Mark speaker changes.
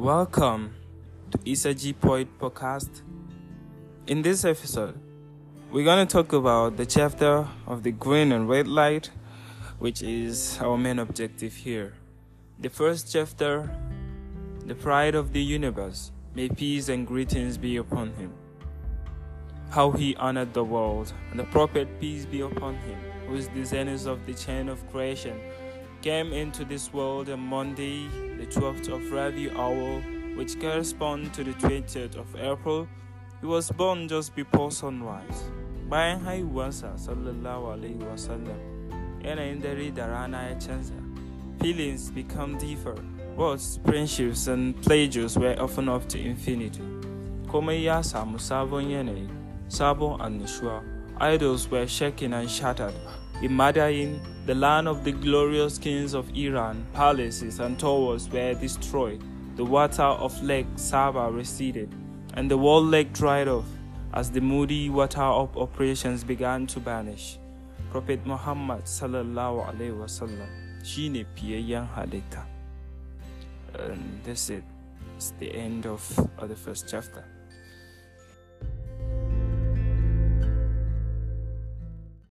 Speaker 1: Welcome to Isa G Poet Podcast. In this episode, we're going to talk about the chapter of the green and red light, which is our main objective here. The first chapter, the pride of the universe, may peace and greetings be upon him. How he honored the world, and the prophet, peace be upon him, who is the zenith of the chain of creation came into this world on Monday, the 12th of Rabi Awal, which corresponds to the 20th of April. He was born just before sunrise. Bayan haihuwarsa sallallahu alaihi wasallam, yanayin dare da rana ya canza. Feelings become deeper. Words, friendships, and pleasures were often up to infinity. Komai ya samu yanayi, sabon annishuwa. Idols were shaken and shattered. In Madain, the land of the glorious kings of Iran, palaces and towers were destroyed. The water of Lake Saba receded, and the wall lake dried off as the moody water of operations began to vanish. Prophet Muhammad sallallahu alaihi wasallam shine fiyayyen halitta. And this is the end of, of the first chapter.